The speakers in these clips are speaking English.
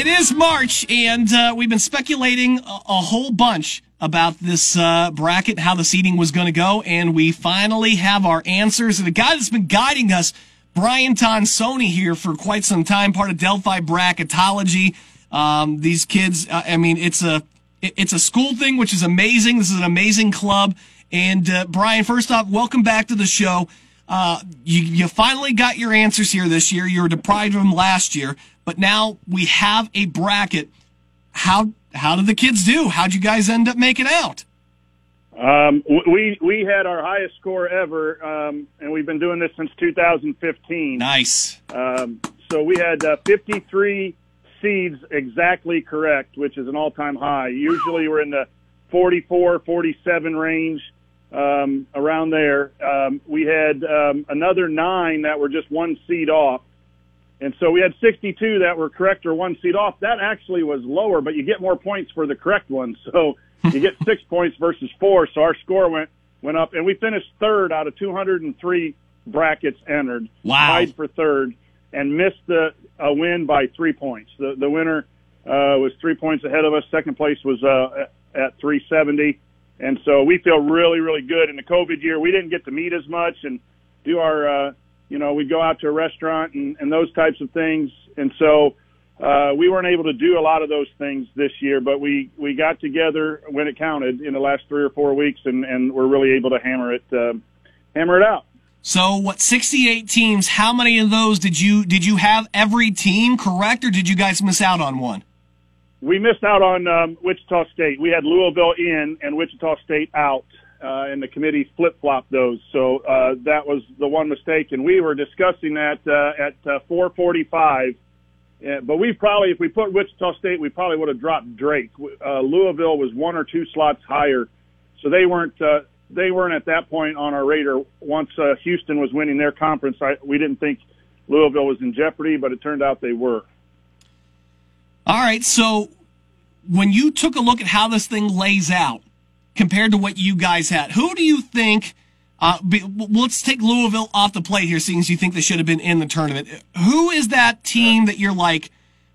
It is March, and uh, we've been speculating a, a, whole bunch about this uh, bracket, how the seating was going to go, and we finally have our answers. And a guy that's been guiding us, Brian Tonsoni, here for quite some time, part of Delphi Bracketology. Um, these kids, uh, I mean, it's a it's a school thing, which is amazing. This is an amazing club. And uh, Brian, first off, welcome back to the show. Uh, you, you finally got your answers here this year. You were deprived of them last year, but now we have a bracket. How how did the kids do? How'd you guys end up making out? Um, we we had our highest score ever, um, and we've been doing this since 2015. Nice. Um, so we had uh, 53 seeds exactly correct, which is an all-time high. Usually we're in the 44, 47 range um, around there. Um, we had um, another nine that were just one seed off. And so we had 62 that were correct or one seed off. That actually was lower, but you get more points for the correct ones. So you get six points versus four. So our score went, went up and we finished third out of 203 brackets entered. Wow. Tied for third and missed the, a win by three points. The, the winner, uh, was three points ahead of us. Second place was, uh, at 370 and so we feel really, really good. In the COVID year, we didn't get to meet as much and do our, uh, you know, we'd go out to a restaurant and, and those types of things. And so, uh, we weren't able to do a lot of those things this year, but we, we got together when it counted in the last three or four weeks and, and we're really able to hammer it, uh, hammer it out. So what 68 teams, how many of those did you, did you have every team correct or did you guys miss out on one? we missed out on um, Wichita State. We had Louisville in and Wichita State out, uh, and the committee flip flopped those. So uh, that was the one mistake, and we were discussing that uh, at uh, 4:45. Uh, but we probably, if we put Wichita State, we probably would have dropped Drake. Uh, Louisville was one or two slots higher, so they weren't uh, they weren't at that point on our radar. Once uh, Houston was winning their conference, I, we didn't think Louisville was in jeopardy, but it turned out they were. All right. So when you took a look at how this thing lays out compared to what you guys had, who do you think? Uh, be, let's take Louisville off the plate here, seeing as you think they should have been in the tournament. Who is that team that you're like,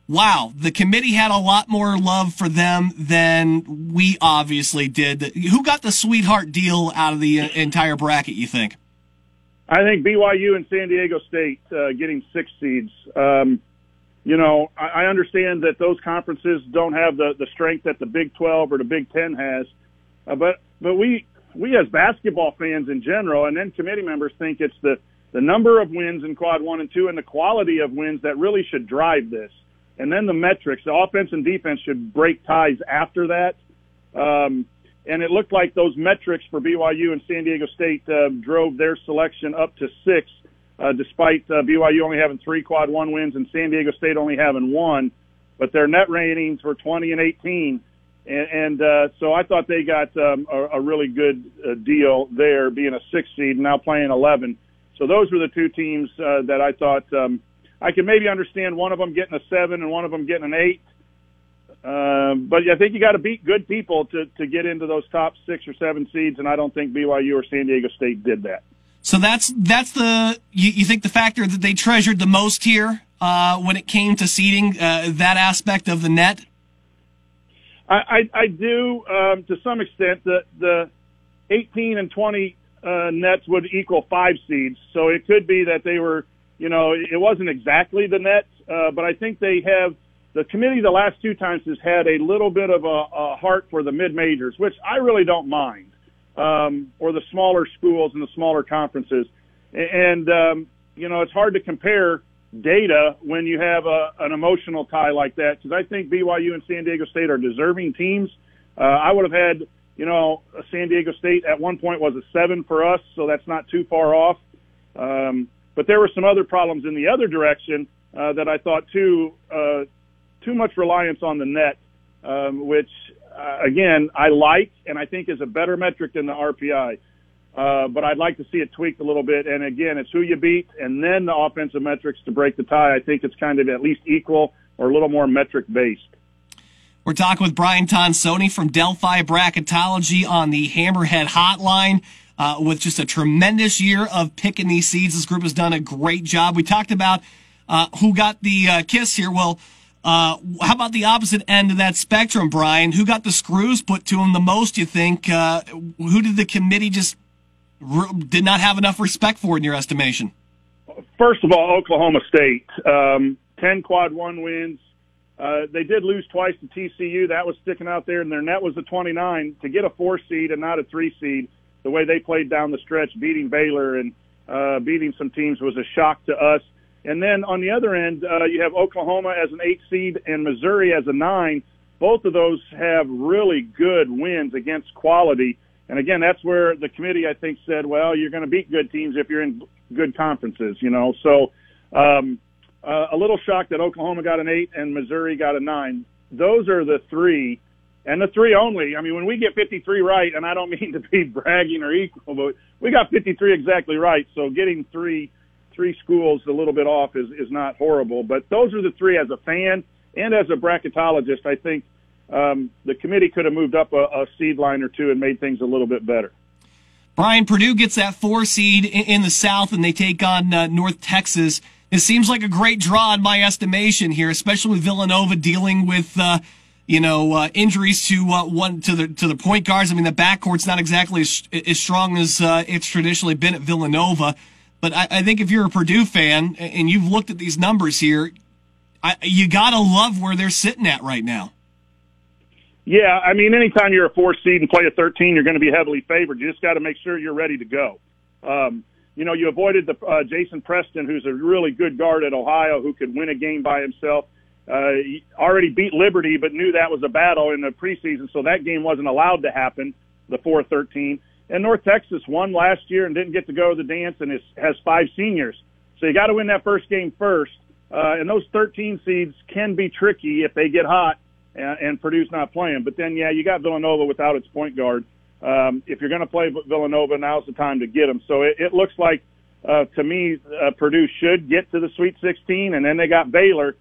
wow, the committee had a lot more love for them than we obviously did? Who got the sweetheart deal out of the entire bracket, you think? I think BYU and San Diego State uh, getting six seeds. Um, you know, I, I understand that those conferences don't have the, the strength that the Big 12 or the Big 10 has, uh, but but we we as basketball fans in general, and then committee members think it's the the number of wins in quad one and two and the quality of wins that really should drive this. And then the metrics, the offense and defense should break ties after that. Um, and it looked like those metrics for BYU and San Diego State uh, drove their selection up to six uh, despite uh, BYU only having three quad one wins and San Diego State only having one. But their net ratings were 20 and 18. And, and uh, so I thought they got um, a, a really good uh, deal there, being a six seed and now playing 11. So those were the two teams uh, that I thought um, I could maybe understand one of them getting a seven and one of them getting an eight. Um, but I think you got to beat good people to, to get into those top six or seven seeds, and I don't think BYU or San Diego State did that. So that's that's the you, you think the factor that they treasured the most here uh, when it came to seeding uh, that aspect of the net. I, I, I do um, to some extent. The the 18 and 20 uh, nets would equal five seeds, so it could be that they were, you know, it wasn't exactly the net, uh, but I think they have the committee the last two times has had a little bit of a, a heart for the mid majors, which I really don't mind um, or the smaller schools and the smaller conferences. And, um, you know, it's hard to compare data when you have a, an emotional tie like that because I think BYU and San Diego State are deserving teams. Uh, I would have had, you know, San Diego State at one point was a seven for us, so that's not too far off. Um, but there were some other problems in the other direction uh, that I thought too uh, too much reliance on the net, um, which uh, again, I like and I think is a better metric than the RPI. Uh, but I'd like to see it tweaked a little bit. And again, it's who you beat and then the offensive metrics to break the tie. I think it's kind of at least equal or a little more metric based. We're talking with Brian Tonsoni from Delphi Bracketology on the Hammerhead Hotline. Uh, with just a tremendous year of picking these seeds, this group has done a great job. We talked about uh, who got the uh, kiss here. Well, Uh, how about the opposite end of that spectrum, Brian? Who got the screws put to him the most? You think? Uh, who did the committee just did not have enough respect for in your estimation? First of all, Oklahoma State, um, ten quad one wins. Uh, they did lose twice to TCU. That was sticking out there, and their net was a 29. To get a four seed and not a three seed, the way they played down the stretch, beating Baylor and uh, beating some teams was a shock to us. And then on the other end, uh, you have Oklahoma as an eight seed and Missouri as a nine. Both of those have really good wins against quality. And again, that's where the committee, I think, said, well, you're going to beat good teams if you're in good conferences, you know. So, um, uh, a little shocked that Oklahoma got an eight and Missouri got a nine. Those are the three, and the three only. I mean, when we get 53 right, and I don't mean to be bragging or equal, but we got 53 exactly right. So getting three three schools a little bit off is, is not horrible. But those are the three as a fan and as a bracketologist. I think um, the committee could have moved up a, a seed line or two and made things a little bit better. Brian Purdue gets that four seed in, the South, and they take on uh, North Texas. It seems like a great draw in my estimation here, especially with Villanova dealing with. Uh, you know, uh, injuries to uh, one to the to the point guards. I mean, the backcourt's not exactly as, as strong as uh, it's traditionally been at Villanova. But I, I, think if you're a Purdue fan and you've looked at these numbers here, I, you gotta love where they're sitting at right now. Yeah, I mean, anytime you're a four seed and play a 13, you're going to be heavily favored. You just got to make sure you're ready to go. Um, you know, you avoided the uh, Jason Preston, who's a really good guard at Ohio, who could win a game by himself. Uh, he already beat Liberty, but knew that was a battle in the preseason, so that game wasn't allowed to happen. The 4-13. And North Texas won last year and didn't get to go to the dance and is, has five seniors. So you got to win that first game first. Uh, and those 13 seeds can be tricky if they get hot and, and Purdue's not playing. But then, yeah, you got Villanova without its point guard. Um, if you're going to play Villanova, now's the time to get them. So it, it looks like, uh, to me, uh, Purdue should get to the Sweet 16, and then they got Baylor.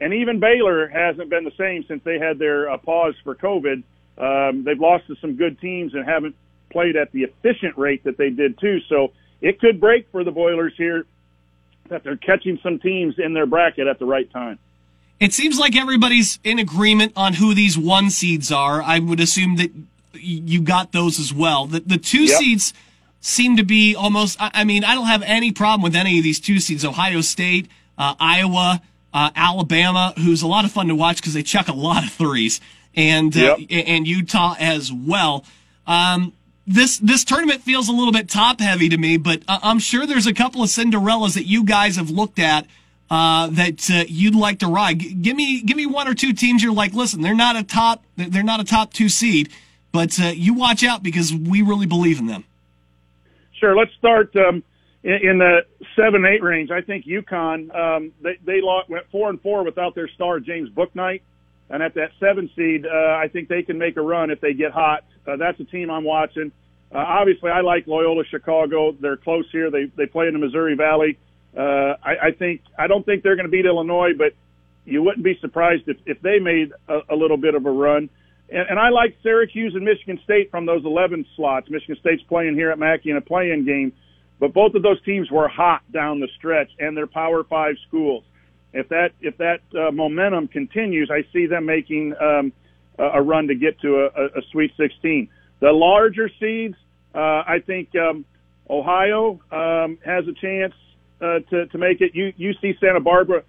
And even Baylor hasn't been the same since they had their uh, pause for COVID. Um, they've lost to some good teams and haven't played at the efficient rate that they did too. So it could break for the Boilers here that they're catching some teams in their bracket at the right time. It seems like everybody's in agreement on who these one seeds are. I would assume that you got those as well. The, the two yep. seeds seem to be almost, I mean, I don't have any problem with any of these two seeds. Ohio State, uh, Iowa, uh, Alabama, who's a lot of fun to watch because they chuck a lot of threes, and uh, yep. and Utah as well. Um, this this tournament feels a little bit top heavy to me, but I'm sure there's a couple of Cinderellas that you guys have looked at uh, that uh, you'd like to ride. G- give me give me one or two teams you're like, listen, they're not a top they're not a top two seed, but uh, you watch out because we really believe in them. Sure, let's start um, in, in, the seven eight range. I think UConn um, they they lost, went four and four without their star James Bouknight, and at that seven seed, uh, I think they can make a run if they get hot. Uh, that's a team I'm watching. Uh, obviously, I like Loyola Chicago. They're close here. They they play in the Missouri Valley. Uh, I, I think I don't think they're going to beat Illinois, but you wouldn't be surprised if if they made a, a little bit of a run. And, and I like Syracuse and Michigan State from those 11 slots. Michigan State's playing here at Mackey in a play-in game, but both of those teams were hot down the stretch, and they're Power Five schools. If that if that uh, momentum continues, I see them making um, a run to get to a, a Sweet 16. The larger seeds, uh, I think um, Ohio um, has a chance uh, to to make it. U, UC Santa Barbara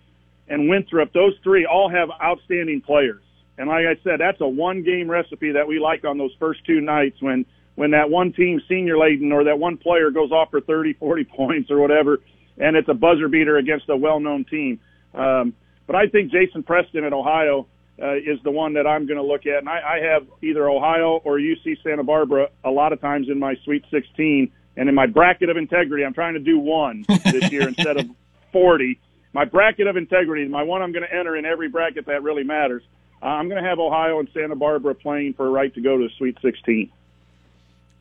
and Winthrop, those three all have outstanding players. And like I said, that's a one game recipe that we like on those first two nights when when that one team senior laden or that one player goes off for 30, 40 points or whatever, and it's a buzzer beater against a well known team. Um, but I think Jason Preston at Ohio uh, is the one that I'm going to look at. And I, I have either Ohio or UC Santa Barbara a lot of times in my Sweet 16. And in my bracket of integrity, I'm trying to do one this year instead of 40. My bracket of integrity, is my one I'm going to enter in every bracket that really matters. Uh, I'm going to have Ohio and Santa Barbara playing for a right to go to the Sweet 16.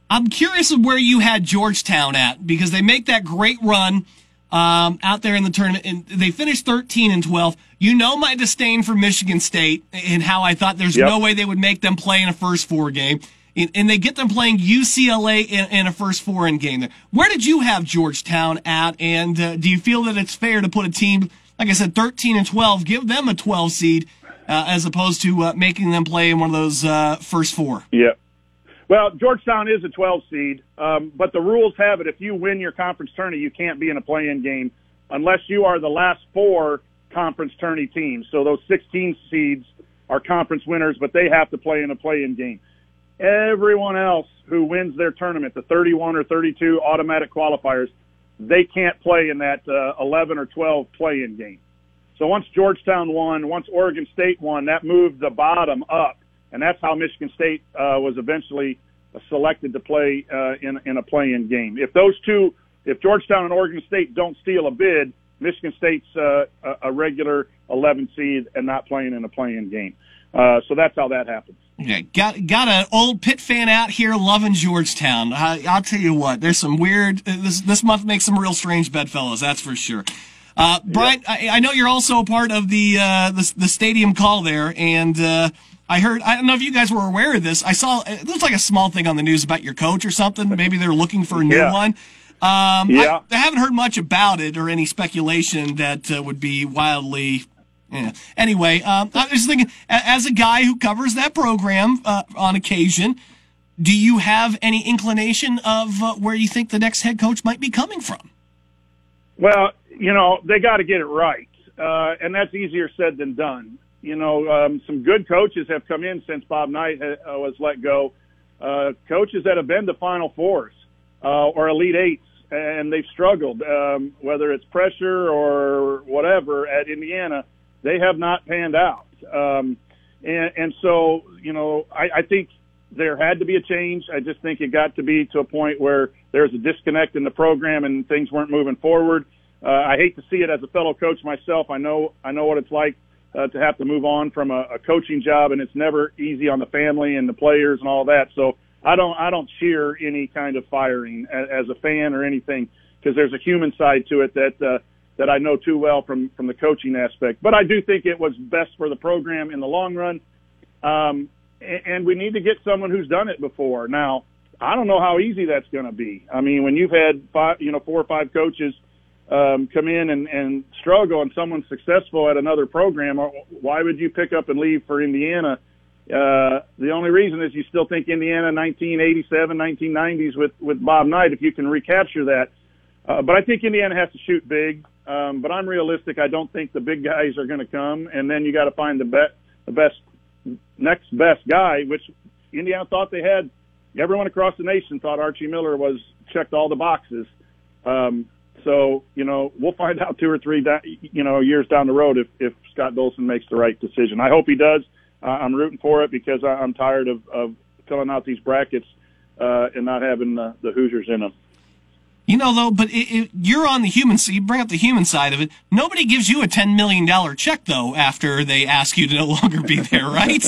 I'm curious of where you had Georgetown at because they make that great run um, out there in the tournament. And they finished 13 and 12. You know my disdain for Michigan State and how I thought there's yep. no way they would make them play in a first four game. And they get them playing UCLA in, in a first four in game. Where did you have Georgetown at? And uh, do you feel that it's fair to put a team like I said, 13 and 12, give them a 12 seed uh, as opposed to uh, making them play in one of those uh, first four. Yeah. Well, Georgetown is a 12 seed, um, but the rules have it if you win your conference tourney, you can't be in a play-in game unless you are the last four conference tourney teams. So those 16 seeds are conference winners, but they have to play in a play-in game. Everyone else who wins their tournament, the 31 or 32 automatic qualifiers, they can't play in that uh, 11 or 12 play-in game. So once Georgetown won, once Oregon State won, that moved the bottom up, and that's how Michigan State uh, was eventually selected to play uh, in in a play-in game. If those two, if Georgetown and Oregon State don't steal a bid, Michigan State's uh, a regular 11 seed and not playing in a play-in game. Uh, so that's how that happens. Okay, got got an old Pitt fan out here loving Georgetown. I, will tell you what, there's some weird. This this month makes some real strange bedfellows. That's for sure. Uh, Brian, I, I, know you're also a part of the uh, the, the stadium call there, and uh, I heard. I don't know if you guys were aware of this. I saw it looks like a small thing on the news about your coach or something. Maybe they're looking for a new yeah. one. Um, yeah. I, I, haven't heard much about it or any speculation that uh, would be wildly yeah. Anyway, um, I was thinking, as a guy who covers that program uh, on occasion, do you have any inclination of uh, where you think the next head coach might be coming from? Well, you know, they got to get it right, uh, and that's easier said than done. You know, um, some good coaches have come in since Bob Knight uh, was let go. Uh, coaches that have been to Final Fours uh, or Elite Eights, and they've struggled, um, whether it's pressure or whatever at Indiana they have not panned out. Um, and, and so, you know, I, I think there had to be a change. I just think it got to be to a point where there's a disconnect in the program and things weren't moving forward. Uh, I hate to see it as a fellow coach myself. I know, I know what it's like uh, to have to move on from a, a coaching job and it's never easy on the family and the players and all that. So I don't, I don't cheer any kind of firing as, as a fan or anything because there's a human side to it that, uh, that I know too well from from the coaching aspect. But I do think it was best for the program in the long run. Um, and, and we need to get someone who's done it before. Now, I don't know how easy that's going to be. I mean, when you've had five, you know, four or five coaches um, come in and, and struggle, and someone's successful at another program, uh, why would you pick up and leave for Indiana? Uh, the only reason is you still think Indiana 1987, 1990s with with Bob Knight. If you can recapture that, uh, but I think Indiana has to shoot big. Um, but I'm realistic. I don't think the big guys are going to come, and then you got to find the best, the best, next best guy. Which Indiana thought they had. Everyone across the nation thought Archie Miller was checked all the boxes. Um, so you know we'll find out two or three you know years down the road if if Scott Dolson makes the right decision. I hope he does. Uh, I'm rooting for it because I, I'm tired of, of filling out these brackets uh, and not having the, the Hoosiers in them. You know, though, but it, it, you're on the human side. You bring up the human side of it. Nobody gives you a $10 million check, though, after they ask you to no longer be there, right?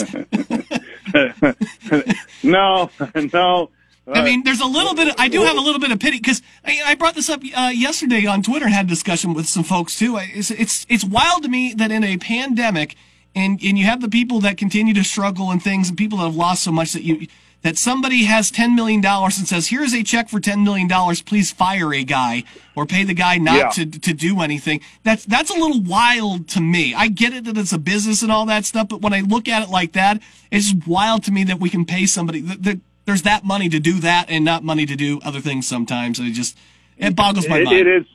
no, no. I mean, there's a little bit. Of, I do have a little bit of pity because I, I, brought this up uh, yesterday on Twitter and had a discussion with some folks too. It's, it's it's wild to me that in a pandemic, and and you have the people that continue to struggle and things, and people that have lost so much that you that somebody has $10 million and says, here's a check for $10 million. Please fire a guy or pay the guy not yeah. to, to do anything. That's, that's a little wild to me. I get it that it's a business and all that stuff, but when I look at it like that, it's wild to me that we can pay somebody that, that there's that money to do that and not money to do other things sometimes. it just, it boggles my it, mind. It is.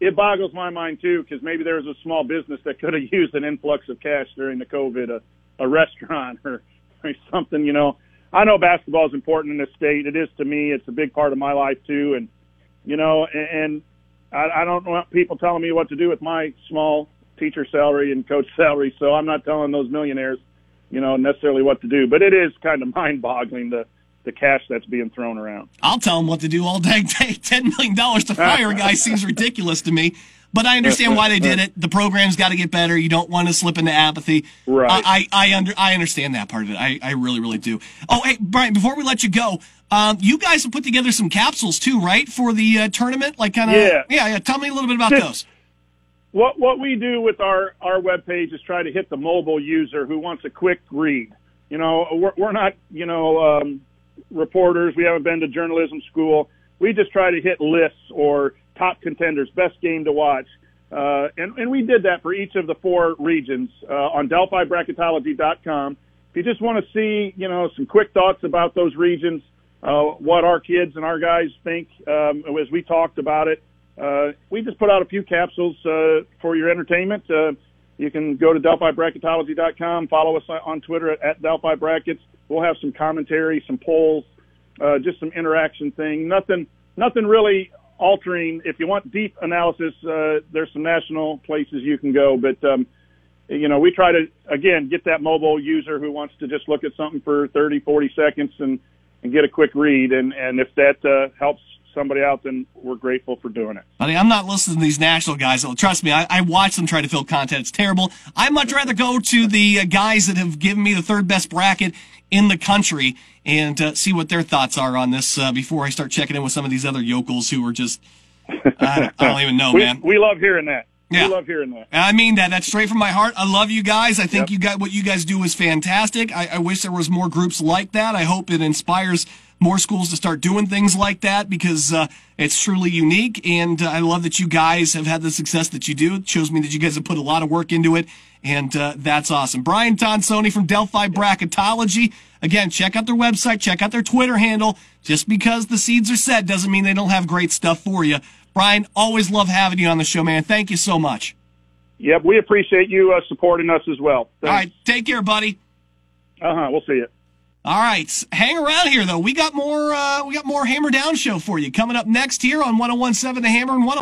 It boggles my mind too, because maybe there was a small business that could have used an influx of cash during the COVID, a, a restaurant or, or something, you know I know basketball is important in this state. It is to me. It's a big part of my life too. And you know, and, I, I don't want people telling me what to do with my small teacher salary and coach salary. So I'm not telling those millionaires, you know, necessarily what to do. But it is kind of mind-boggling the the cash that's being thrown around. I'll tell them what to do all day. Ten million dollars to fire a guy seems ridiculous to me. But I understand why they did it. The program's got to get better. You don't want to slip into apathy. Right. I, I, I, under, I understand that part of it. I, I really, really do. Oh, hey, Brian, before we let you go, um, you guys have put together some capsules too, right, for the uh, tournament? Like kind of, yeah. yeah, yeah. Tell me a little bit about those. What what we do with our our web page is try to hit the mobile user who wants a quick read. You know, we're, we're not you know um, reporters. We haven't been to journalism school. We just try to hit lists or top contenders, best game to watch, Uh, and, and we did that for each of the four regions uh, on DelphiBracketology.com. If you just want to see, you know, some quick thoughts about those regions, uh, what our kids and our guys think um, as we talked about it, uh, we just put out a few capsules uh, for your entertainment. Uh, you can go to DelphiBracketology.com, follow us on Twitter at, at Delphi Brackets. We'll have some commentary, some polls, uh, just some interaction thing. Nothing, nothing really altering. If you want deep analysis, uh, there's some national places you can go, but um, you know, we try to again get that mobile user who wants to just look at something for 30, 40 seconds and and get a quick read. And and if that uh, helps somebody out, then we're grateful for doing it. Buddy, I'm not listening to these national guys. Trust me, I, I watch them try to fill content. It's terrible. I'd much rather go to the uh, guys that have given me the third best bracket in the country and uh, see what their thoughts are on this uh, before I start checking in with some of these other yokels who are just, I don't, I don't even know, we, man. We love hearing that. Yeah. We love hearing that. I mean that. That's straight from my heart. I love you guys. I think Yep. you got what you guys do is fantastic. I, I wish there was more groups like that. I hope it inspires more schools to start doing things like that because uh, it's truly unique. And uh, I love that you guys have had the success that you do. It shows me that you guys have put a lot of work into it, and uh, that's awesome. Brian Tonsoni from Delphi Bracketology. Again, check out their website, check out their Twitter handle. Just because the seeds are set doesn't mean they don't have great stuff for you. Brian, always love having you on the show, man. Thank you so much. Yep, we appreciate you uh, supporting us as well. All right, take care, buddy. Uh huh. We'll see you. All right, hang around here though. We got more. Uh, we got more Hammer Down show for you coming up next here on 101.7 The Hammer and 101.